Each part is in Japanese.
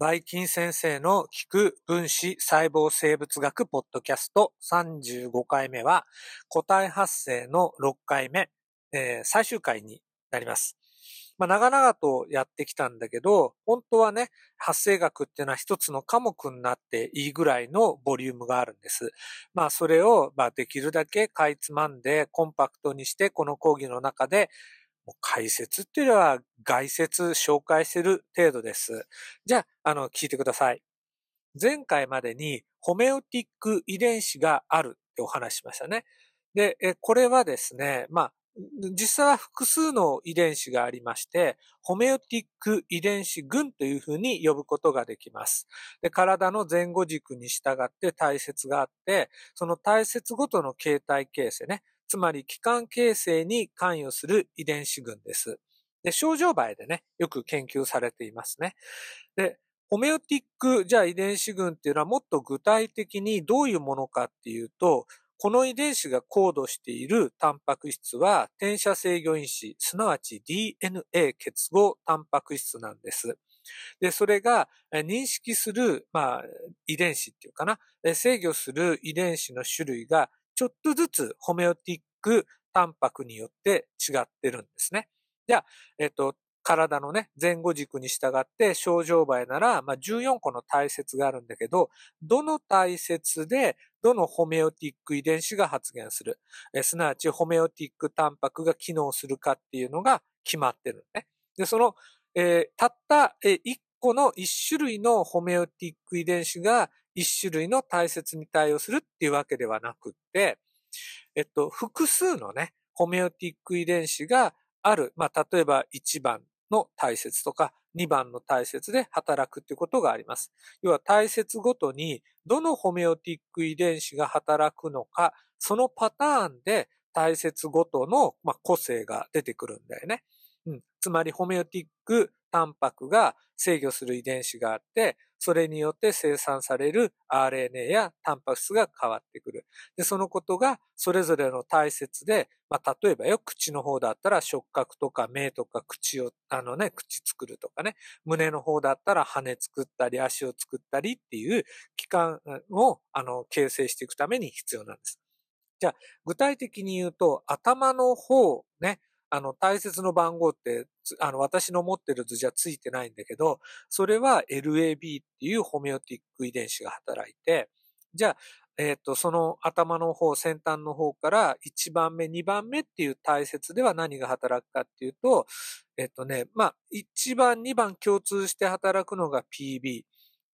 バイキン先生の聞く分子細胞生物学ポッドキャスト35回目は個体発生の6回目、えー、最終回になります。まあ、長々とやってきたんだけど、本当はね、発生学っていうのは一つの科目になっていいぐらいのボリュームがあるんです。まあ、それを、まあ、できるだけかいつまんでコンパクトにして、この講義の中で解説っていうのは概説紹介してる程度です。じゃあ、あの、聞いてください。前回までにホメオティック遺伝子があるってお話しましたね。で、これはですね、まあ、実際は複数の遺伝子がありまして、ホメオティック遺伝子群というふうに呼ぶことができます。で体の前後軸に従って体節があって、その体節ごとの形態形成ね、つまり器官形成に関与する遺伝子群です。で、症状場合でね、よく研究されていますね。で、ホメオティック、じゃあ遺伝子群っていうのはもっと具体的にどういうものかっていうと、この遺伝子がコードしているタンパク質は転写制御因子、すなわち DNA 結合タンパク質なんです。で、それが認識する、まあ、遺伝子っていうかな、制御する遺伝子の種類がちょっとずつホメオティックタンパクによって違ってるんですね。じゃあ、えっと、体のね、前後軸に従って症状場合なら、まあ、14個の体節があるんだけど、どの体節でどのホメオティック遺伝子が発現する、えすなわちホメオティックタンパクが機能するかっていうのが決まってるね。で、その、えー、たった、えー、1個の1種類のホメオティック遺伝子が一種類の体節に対応するっていうわけではなくって、えっと、複数のね、ホメオティック遺伝子がある、まあ、例えば1番の体節とか2番の体節で働くっていうことがあります。要は体節ごとにどのホメオティック遺伝子が働くのか、そのパターンで体節ごとの、まあ、個性が出てくるんだよね。うん、つまりホメオティックタンパクが制御する遺伝子があって、それによって生産される RNA やタンパク質が変わってくる。で、そのことがそれぞれの体節で、まあ、例えばよ、口の方だったら触覚とか目とか口を、あのね、口作るとかね、胸の方だったら羽作ったり足を作ったりっていう器官を、あの、形成していくために必要なんです。じゃあ、具体的に言うと、頭の方、ね、あの、大切の番号って、あの、私の持ってる図じゃついてないんだけど、それは LAB っていうホメオティック遺伝子が働いて、じゃあ、えっ、ー、と、その頭の方、先端の方から1番目、2番目っていう大切では何が働くかっていうと、えっ、ー、とね、まあ、1番、2番共通して働くのが PB。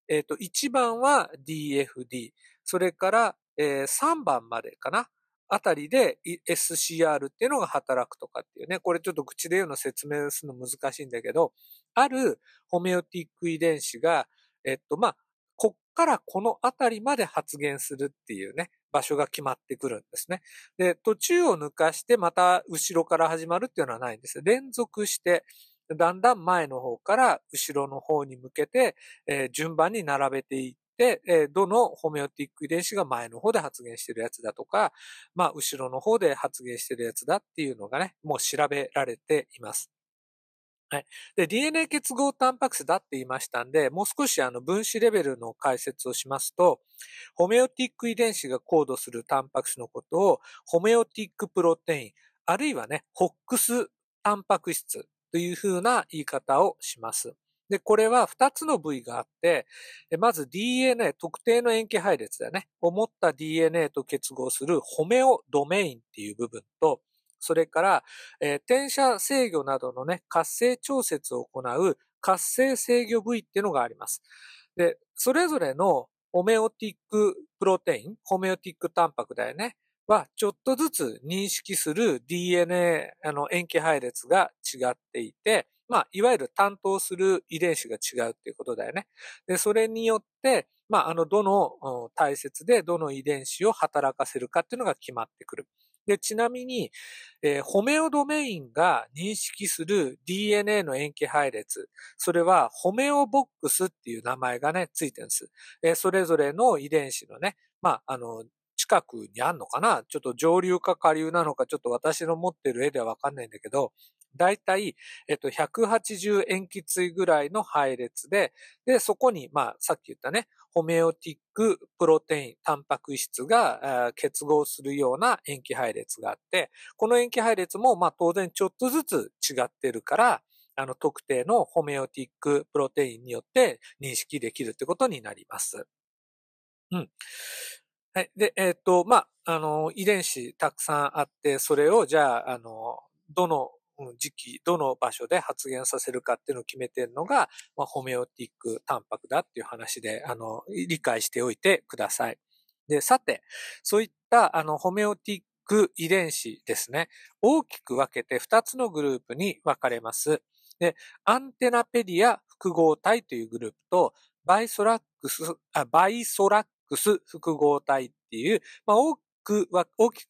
えっ、ー、と、1番は DFD。それから、えー、3番までかな。あたりで SCR っていうのが働くとかっていうね、これちょっと口で言うの説明するの難しいんだけど、あるホメオティック遺伝子が、えっと、まあ、こっからこのあたりまで発現するっていうね、場所が決まってくるんですね。で、途中を抜かしてまた後ろから始まるっていうのはないんです。連続して、だんだん前の方から後ろの方に向けて、えー、順番に並べていっで、えどのホメオティック遺伝子が前の方で発現してるやつだとか、まあ、後ろの方で発現してるやつだっていうのがね、もう調べられています。はい。で、DNA 結合タンパク質だって言いましたんで、もう少しあの分子レベルの解説をしますと、ホメオティック遺伝子がコードするタンパク質のことを、ホメオティックプロテイン、あるいはね、ホックスタンパク質というふうな言い方をします。で、これは2つの部位があって、まず DNA、特定の塩基配列だよね。思った DNA と結合するホメオドメインっていう部分と、それから、えー、転写制御などのね、活性調節を行う活性制御部位っていうのがあります。で、それぞれのホメオティックプロテイン、ホメオティックタンパクだよね。は、ちょっとずつ認識する DNA、あの、塩基配列が違っていて、まあ、いわゆる担当する遺伝子が違うっていうことだよね。で、それによって、まあ、あの、どの体節でどの遺伝子を働かせるかっていうのが決まってくる。で、ちなみに、えー、ホメオドメインが認識する DNA の塩基配列、それはホメオボックスっていう名前がね、ついてるんです。えー、それぞれの遺伝子のね、まあ、あの、近くにあんのかな？ちょっと上流か下流なのか、ちょっと私の持ってる絵ではわかんないんだけど、だいたい、えっと、180塩基対ぐらいの配列で、で、そこに、まあ、さっき言ったね、ホメオティックプロテイン、タンパク質が結合するような塩基配列があって、この塩基配列も、まあ、当然ちょっとずつ違ってるから、あの、特定のホメオティックプロテインによって認識できるってことになります。うん。はい。で、えっ、ー、と、まあ、あの、遺伝子たくさんあって、それを、じゃあ、あの、どの時期、どの場所で発現させるかっていうのを決めてるのが、まあ、ホメオティックタンパクだっていう話で、あの、理解しておいてください。で、さて、そういった、あの、ホメオティック遺伝子ですね。大きく分けて2つのグループに分かれます。で、アンテナペディア複合体というグループと、バイソラックス、あバイソラックス複合体っていう、まあ、大きく、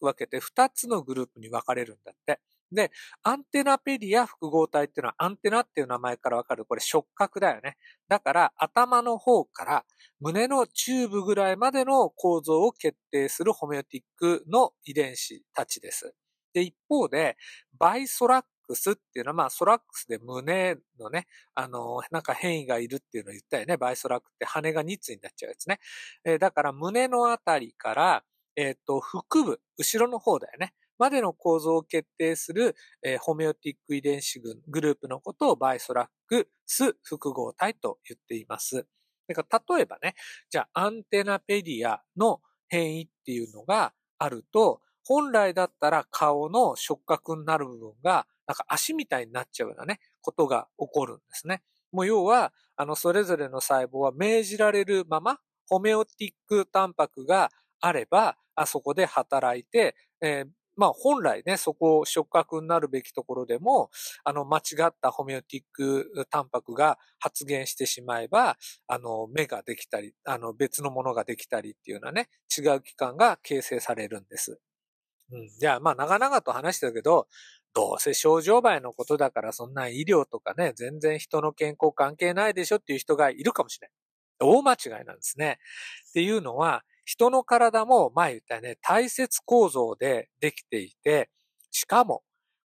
分けて2つのグループに分かれるんだって。で、アンテナペディア複合体っていうのはアンテナっていう名前からわかる。これ触覚だよね。だから頭の方から胸のチューブぐらいまでの構造を決定するホメオティックの遺伝子たちです。で、一方で、バイソラックスっていうのは、まあ、ソラックスで胸のね、あの、なんか変異がいるっていうのを言ったよね。バイソラックって羽が2つになっちゃうやつね。えー、だから胸のあたりから、えっ、ー、と、腹部、後ろの方だよね。までの構造を決定する、えー、ホメオティック遺伝子群グループのことをバイソラックス複合体と言っています。だから例えばね、じゃあアンテナペディアの変異っていうのがあると、本来だったら顔の触覚になる部分が、なんか足みたいになっちゃうようなね、ことが起こるんですね。もう要は、あの、それぞれの細胞は命じられるまま、ホメオティックタンパクがあれば、あそこで働いて、えー、まあ本来ね、そこを触覚になるべきところでも、あの間違ったホメオティックタンパクが発現してしまえば、あの目ができたり、あの別のものができたりっていうようなね、違う器官が形成されるんです。うん。じゃあまあ長々と話してるけど、どうせ症状前のことだからそんな医療とかね、全然人の健康関係ないでしょっていう人がいるかもしれない。大間違いなんですね。っていうのは、人の体も前言ったよね、体節構造でできていて、しかも、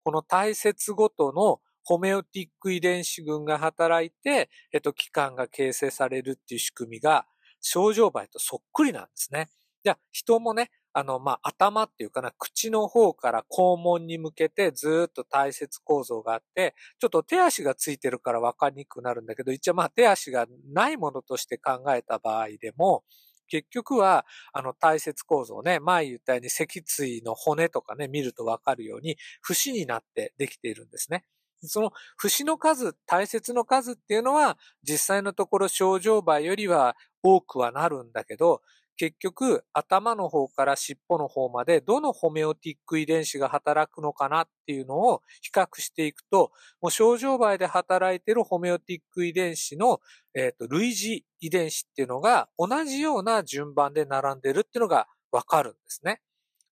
この体節ごとのホメオティック遺伝子群が働いて、えっと、器官が形成されるっていう仕組みが、症状倍とそっくりなんですね。じゃあ、人もね、あの、まあ、頭っていうかな、口の方から肛門に向けてずっと体節構造があって、ちょっと手足がついてるから分かりにくくなるんだけど、一応まあ手足がないものとして考えた場合でも、結局は、あの、体節構造ね、前言ったように脊椎の骨とかね、見るとわかるように、節になってできているんですね。その節の数、大切の数っていうのは、実際のところ症状倍よりは多くはなるんだけど、結局、頭の方から尻尾の方まで、どのホメオティック遺伝子が働くのかなっていうのを比較していくと、もう症状倍で働いているホメオティック遺伝子の、えっ、ー、と、類似遺伝子っていうのが同じような順番で並んでるっていうのがわかるんですね。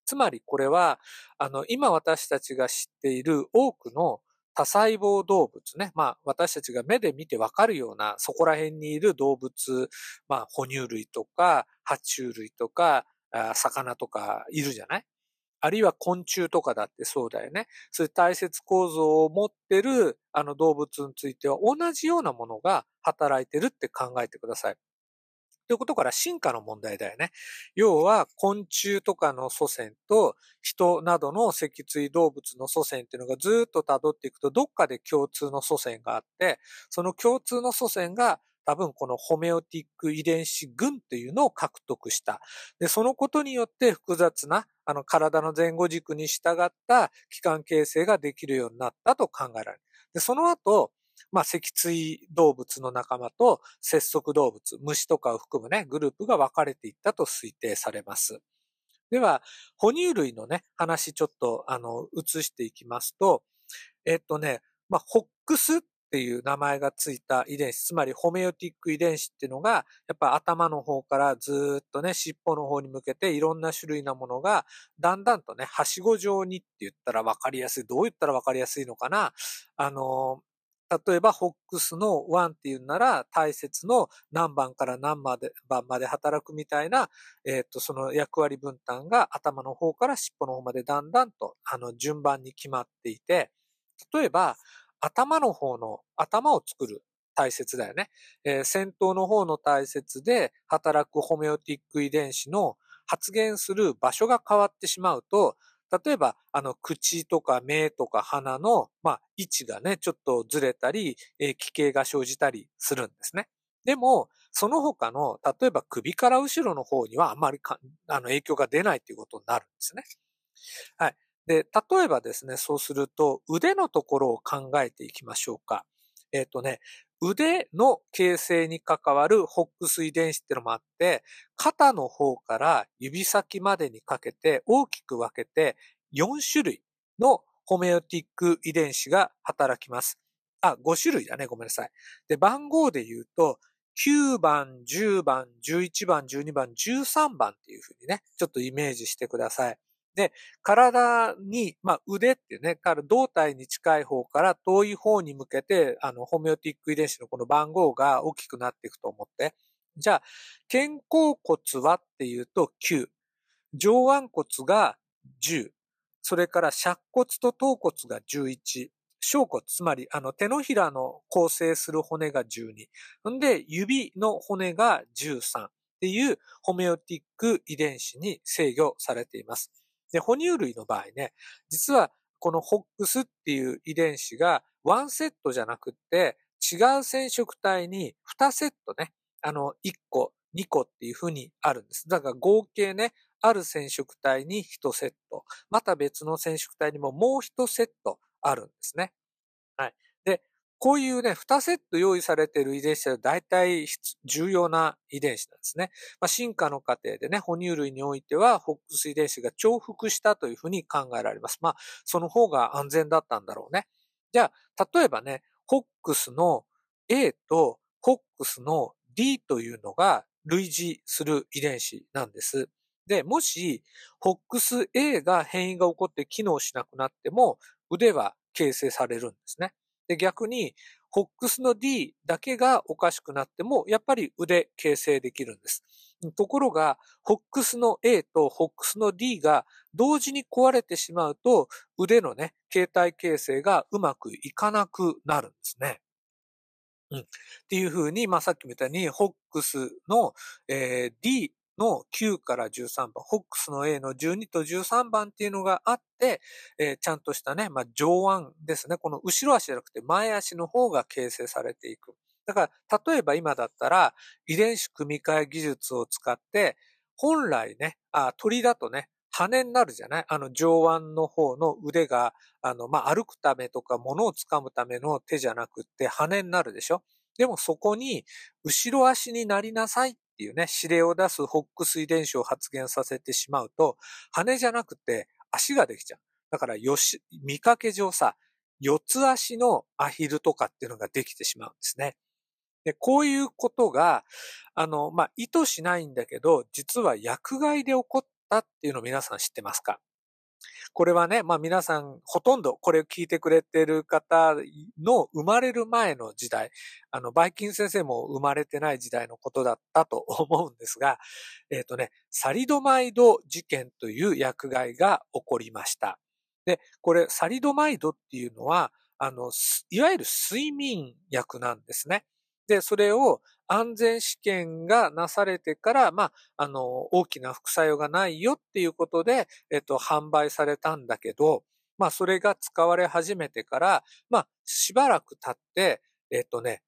つまりこれは、あの、今私たちが知っている多くの多細胞動物ね。まあ、私たちが目で見てわかるような、そこら辺にいる動物、まあ、哺乳類とか、爬虫類とか、魚とかいるじゃない？あるいは昆虫とかだってそうだよね。そういう大切構造を持ってるあの動物については同じようなものが働いてるって考えてください。ということから進化の問題だよね。要は昆虫とかの祖先と人などの脊椎動物の祖先っていうのがずっと辿っていくとどっかで共通の祖先があって、その共通の祖先が多分このホメオティック遺伝子群っていうのを獲得した。で、そのことによって複雑なあの体の前後軸に従った器官形成ができるようになったと考えられる。で、その後、まあ、脊椎動物の仲間と節足動物、虫とかを含むね、グループが分かれていったと推定されます。では、哺乳類のね、話ちょっと、あの、移していきますと、えっとね、まあ、ホックスっていう名前がついた遺伝子、つまりホメオティック遺伝子っていうのが、やっぱ頭の方からずっとね、尻尾の方に向けていろんな種類なものが、だんだんとね、はしご状にって言ったら分かりやすい。どう言ったら分かりやすいのかなあの、例えば、ホックスの1っていうなら、大切の何番から何番まで働くみたいな、えっ、ー、と、その役割分担が頭の方から尻尾の方までだんだんと、あの、順番に決まっていて、例えば、頭の方の、頭を作る大切だよね。えー、先頭の方の大切で働くホメオティック遺伝子の発現する場所が変わってしまうと、例えば、あの、口とか目とか鼻の、まあ、位置がね、ちょっとずれたり、えー、奇形が生じたりするんですね。でも、その他の、例えば首から後ろの方にはあまりかあの影響が出ないということになるんですね。はい。で、例えばですね、そうすると腕のところを考えていきましょうか。えっ、ー、とね、腕の形成に関わるホックス遺伝子っていうのもあって、肩の方から指先までにかけて大きく分けて4種類のホメオティック遺伝子が働きます。あ、5種類だね。ごめんなさい。で、番号で言うと、9番、10番、11番、12番、13番っていうふうにね、ちょっとイメージしてください。で、体に、まあ、腕ってね、から胴体に近い方から遠い方に向けて、あの、ホメオティック遺伝子のこの番号が大きくなっていくと思って。じゃあ、肩甲骨はっていうと9、上腕骨が10、それから尺骨と頭骨が11、小骨、つまりあの手のひらの構成する骨が12。んで、指の骨が13っていうホメオティック遺伝子に制御されています。で、哺乳類の場合ね、実はこのホックスっていう遺伝子がワンセットじゃなくて、違う染色体に2セットね、あの、1個、2個っていうふうにあるんです。だから合計ね、ある染色体に1セット、また別の染色体にももう1セットあるんですね。はい。こういうね、2セット用意されている遺伝子は大体重要な遺伝子なんですね。まあ、進化の過程でね、哺乳類においては、ホックス遺伝子が重複したというふうに考えられます。まあ、その方が安全だったんだろうね。じゃあ、例えばね、ホックスの A とホックスの D というのが類似する遺伝子なんです。で、もし、ホックス A が変異が起こって機能しなくなっても、腕は形成されるんですね。で、逆に、ホックスの D だけがおかしくなっても、やっぱり腕形成できるんです。ところが、ホックスの A とホックスの D が同時に壊れてしまうと、腕のね、形態形成がうまくいかなくなるんですね。うん。っていうふうに、まあ、さっきみたいに、ホックスの、えー、D の9から13番、ホックスの A の12と13番っていうのがあって、えー、ちゃんとしたね、まあ、上腕ですね。この後ろ足じゃなくて前足の方が形成されていく。だから、例えば今だったら、遺伝子組み換え技術を使って、本来ね、あ、鳥だとね、羽になるじゃない？あの上腕の方の腕が、あの、まあ、歩くためとか物を掴むための手じゃなくって羽になるでしょ？でもそこに、後ろ足になりなさいっていうね、指令を出すホックス遺伝子を発現させてしまうと、羽じゃなくて足ができちゃう。だからよし、見かけ上さ、四つ足のアヒルとかっていうのができてしまうんですね。で、こういうことが、あの、まあ、意図しないんだけど、実は薬害で起こったっていうのを皆さん知ってますか？これはね、まあ皆さん、ほとんどこれを聞いてくれてる方の生まれる前の時代、あの、バイキン先生も生まれてない時代のことだったと思うんですが、えっ、ー、とね、サリドマイド事件という薬害が起こりました。で、これ、サリドマイドっていうのは、あの、いわゆる睡眠薬なんですね。で、それを安全試験がなされてから、まあ、あの、大きな副作用がないよっていうことで、えっと、販売されたんだけど、まあ、それが使われ始めてから、まあ、しばらく経って、えっとね、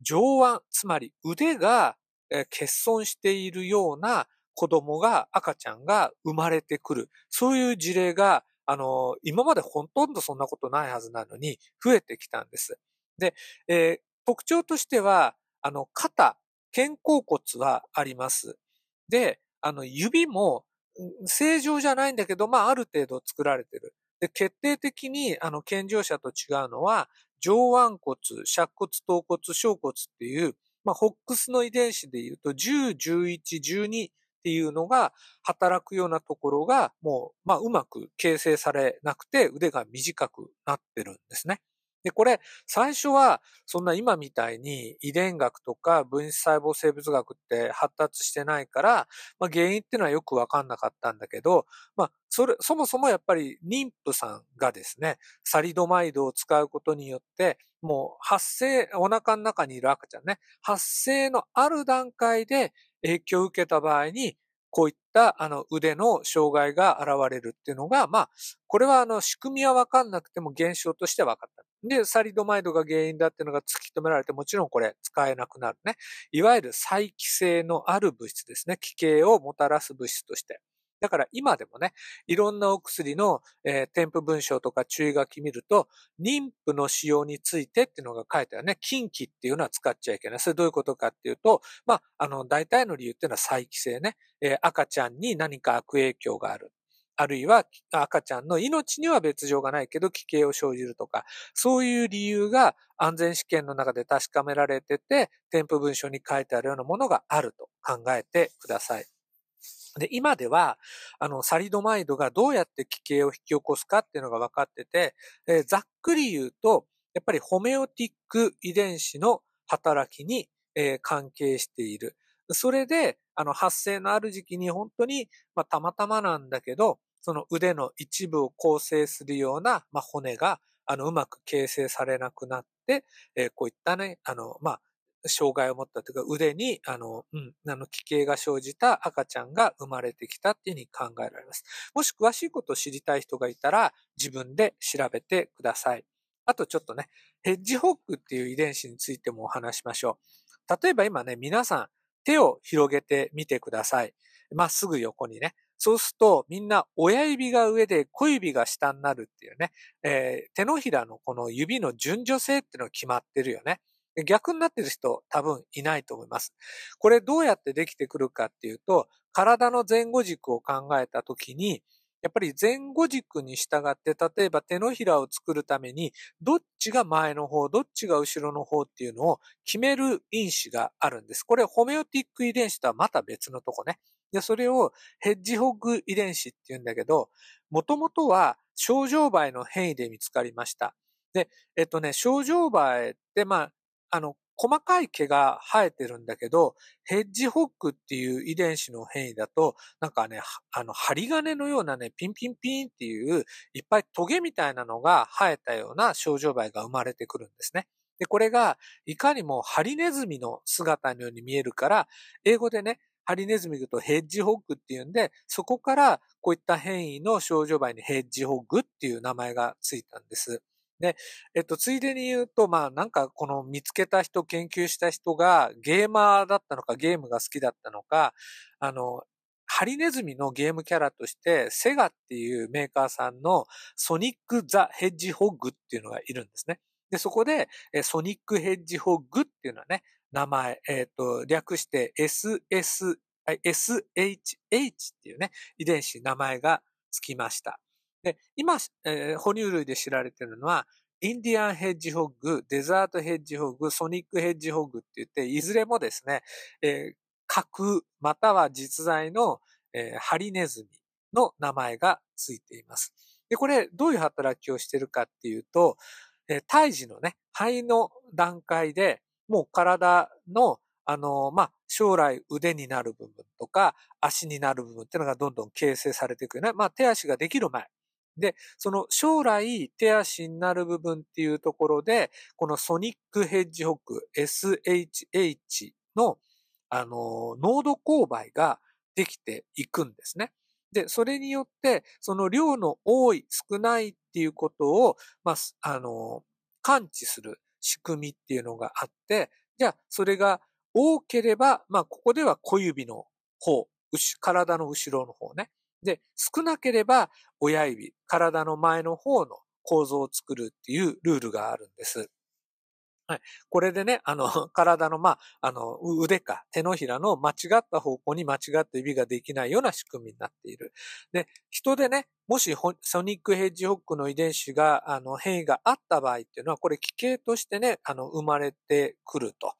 上腕、つまり腕が欠損しているような子供が、赤ちゃんが生まれてくる。そういう事例が、あの、今までほとんどそんなことないはずなのに、増えてきたんです。で、えー、特徴としては、あの、肩、肩甲骨はあります。で、あの、指も正常じゃないんだけど、まあ、ある程度作られてる。で、決定的に、あの、健常者と違うのは、上腕骨、尺骨、頭骨、小骨っていう、まあ、ホックスの遺伝子で言うと、10、11、12っていうのが働くようなところが、もう、まあ、うまく形成されなくて、腕が短くなってるんですね。で、これ、最初は、そんな今みたいに遺伝学とか分子細胞生物学って発達してないから、まあ、原因っていうのはよくわかんなかったんだけど、まあ、それ、そもそもやっぱり妊婦さんがですね、サリドマイドを使うことによって、もう発生、お腹の中にいる赤ちゃんね、発生のある段階で影響を受けた場合に、こういったあの腕の障害が現れるっていうのが、まあ、これはあの仕組みはわかんなくても現象として分かった。で、サリドマイドが原因だっていうのが突き止められて、もちろんこれ使えなくなるね。いわゆる再帰性のある物質ですね。奇形をもたらす物質として。だから今でもね、いろんなお薬の、えー、添付文章とか注意書き見ると、妊婦の使用についてっていうのが書いてあるね。禁忌っていうのは使っちゃいけない。それどういうことかっていうと、まあ、あの、大体の理由っていうのは再帰性ね。えー、赤ちゃんに何か悪影響がある。あるいは赤ちゃんの命には別状がないけど危険を生じるとか、そういう理由が安全試験の中で確かめられてて、添付文書に書いてあるようなものがあると考えてください。で、今では、あの、サリドマイドがどうやって奇形を引き起こすかっていうのが分かってて、えー、ざっくり言うと、やっぱりホメオティック遺伝子の働きに、えー、関係している。それで、あの、発生のある時期に本当に、まあ、たまたまなんだけど、その腕の一部を構成するような、まあ、骨が、あの、うまく形成されなくなって、えー、こういったね、あの、まあ、障害を持ったというか腕に、あの、うん、あの、奇形が生じた赤ちゃんが生まれてきたっていうふうに考えられます。もし詳しいことを知りたい人がいたら、自分で調べてください。あとちょっとね、ヘッジホッグっていう遺伝子についてもお話しましょう。例えば今ね、皆さん手を広げてみてください。まっすぐ横にね。そうすると、みんな親指が上で小指が下になるっていうね、えー、手のひらのこの指の順序性っていうのが決まってるよね。逆になってる人多分いないと思います。これどうやってできてくるかっていうと、体の前後軸を考えたときに、やっぱり前後軸に従って、例えば手のひらを作るために、どっちが前の方、どっちが後ろの方っていうのを決める因子があるんです。これホメオティック遺伝子とはまた別のとこね。で、それをヘッジホッグ遺伝子って言うんだけど、もともとは症状梅の変異で見つかりました。で、えっとね、症状梅って、まあ、あの、細かい毛が生えてるんだけど、ヘッジホッグっていう遺伝子の変異だと、なんかね、あの、針金のようなね、ピンピンピンっていう、いっぱいトゲみたいなのが生えたような症状梅が生まれてくるんですね。で、これが、いかにもハリネズミの姿のように見えるから、英語でね、ハリネズミとヘッジホッグっていうんで、そこからこういった変異の症状梅にヘッジホッグっていう名前がついたんです。で、えっと、ついでに言うと、まあ、なんかこの見つけた人、研究した人がゲーマーだったのか、ゲームが好きだったのか、あの、ハリネズミのゲームキャラとして、セガっていうメーカーさんのソニック・ザ・ヘッジホッグっていうのがいるんですね。で、そこで、ソニック・ヘッジホッグっていうのはね、名前、えっ、ー、と、略して SS、SHH っていうね、遺伝子名前がつきました。で、今、えー、哺乳類で知られているのは、インディアンヘッジホッグ、デザートヘッジホッグ、ソニックヘッジホッグって言って、いずれもですね、えー、架空または実在の、えー、ハリネズミの名前がついています。で、これどういう働きをしているかっていうと、えー、胎児のね、肺の段階で、もう体の、あの、まあ、将来腕になる部分とか、足になる部分っていうのがどんどん形成されていくよね。まあ、手足ができる前。で、その将来手足になる部分っていうところで、このソニックヘッジホッグ SHH の、あの、濃度勾配ができていくんですね。で、それによって、その量の多い、少ないっていうことを、まあ、あの、感知する仕組みっていうのがあって、じゃあ、それが多ければ、まあ、ここでは小指の方、体の後ろの方ね。で、少なければ親指、体の前の方の構造を作るっていうルールがあるんです。はい。これでね、あの、体の、まあ、あの、腕か、手のひらの間違った方向に間違った指ができないような仕組みになっている。で、人でね、もしソニックヘッジホックの遺伝子が、あの、変異があった場合っていうのは、これ奇形としてね、あの、生まれてくると。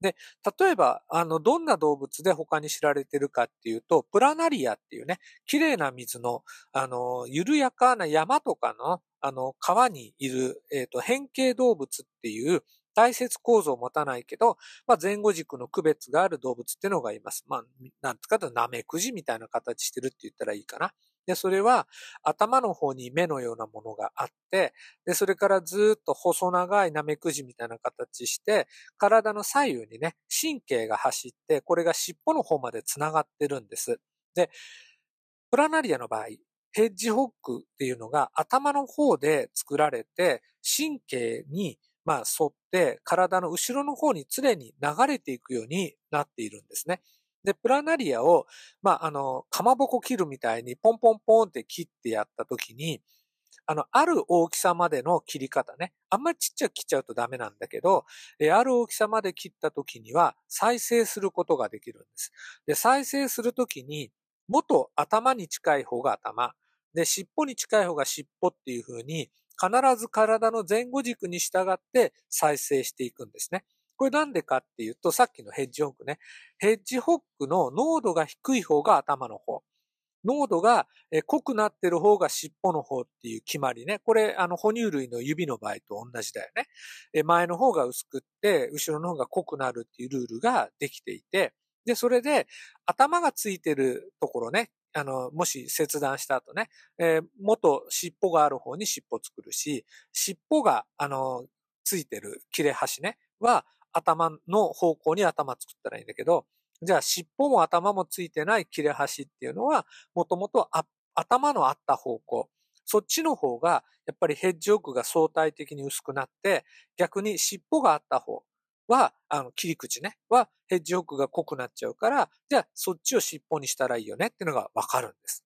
で、例えば、あの、どんな動物で他に知られてるかっていうと、プラナリアっていうね、綺麗な水の、あの、緩やかな山とかの、あの、川にいる、えっ、ー、と、変形動物っていう、大切構造を持たないけど、まあ、前後軸の区別がある動物っていうのがいます。まあ、なんつかと、ナメクジみたいな形してるって言ったらいいかな。で、それは頭の方に目のようなものがあって、で、それからずっと細長いナメクジみたいな形して、体の左右にね、神経が走って、これが尻尾の方まで繋がってるんです。で、プラナリアの場合、ヘッジホックっていうのが頭の方で作られて、神経にまあ沿って体の後ろの方に常に流れていくようになっているんですね。で、プラナリアを、まあ、あの、かまぼこ切るみたいにポンポンポンって切ってやったときに、あの、ある大きさまでの切り方ね。あんまりちっちゃく切っちゃうとダメなんだけど、えある大きさまで切った時には再生することができるんです。で、再生するときに、元頭に近い方が頭、で、尻尾に近い方が尻尾っていう風に、必ず体の前後軸に従って再生していくんですね。これなんでかっていうと、さっきのヘッジホックね。ヘッジホックの濃度が低い方が頭の方。濃度が濃くなってる方が尻尾の方っていう決まりね。これ、あの、哺乳類の指の場合と同じだよね。前の方が薄くって、後ろの方が濃くなるっていうルールができていて、で、それで、頭がついてるところね、あの、もし切断した後ね、えー、元尻尾がある方に尻尾作るし、尻尾が、あの、ついてる切れ端ね、は、頭の方向に頭作ったらいいんだけど、じゃあ尻尾も頭もついてない切れ端っていうのは、もともと頭のあった方向。そっちの方が、やっぱりヘッジオークが相対的に薄くなって、逆に尻尾があった方。は、あの、切り口ね、はヘッジオークが濃くなっちゃうから、じゃあそっちを尻尾にしたらいいよねっていうのがわかるんです。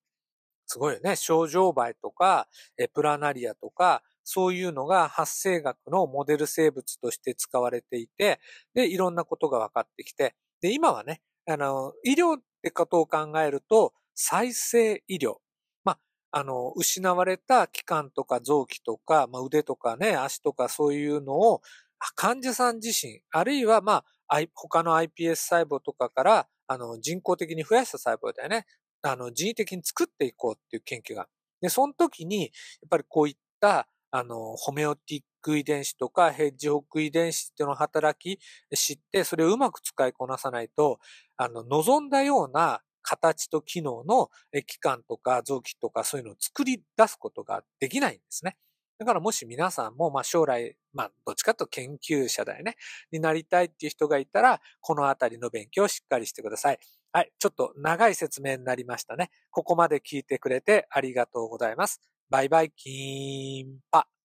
すごいよね。症状梅とか、えプラナリアとか、そういうのが発生学のモデル生物として使われていて、で、いろんなことが分かってきて、で、今はね、あの、医療ってことを考えると、再生医療。まあ、あの、失われた器官とか臓器とか、まあ、腕とかね、足とかそういうのを、患者さん自身、あるいは、まあ、他の iPS 細胞とかから、あの、人工的に増やした細胞だよね。あの、人為的に作っていこうっていう研究が。で、その時に、やっぱりこういった、あの、ホメオティック遺伝子とかヘッジホック遺伝子っていうのを働き知って、それをうまく使いこなさないと、あの、望んだような形と機能の器官とか臓器とかそういうのを作り出すことができないんですね。だからもし皆さんも、まあ将来、まあどっちかと研究者だよね、になりたいっていう人がいたら、このあたりの勉強をしっかりしてください。はい。ちょっと長い説明になりましたね。ここまで聞いてくれてありがとうございます。バイバイキーンパ。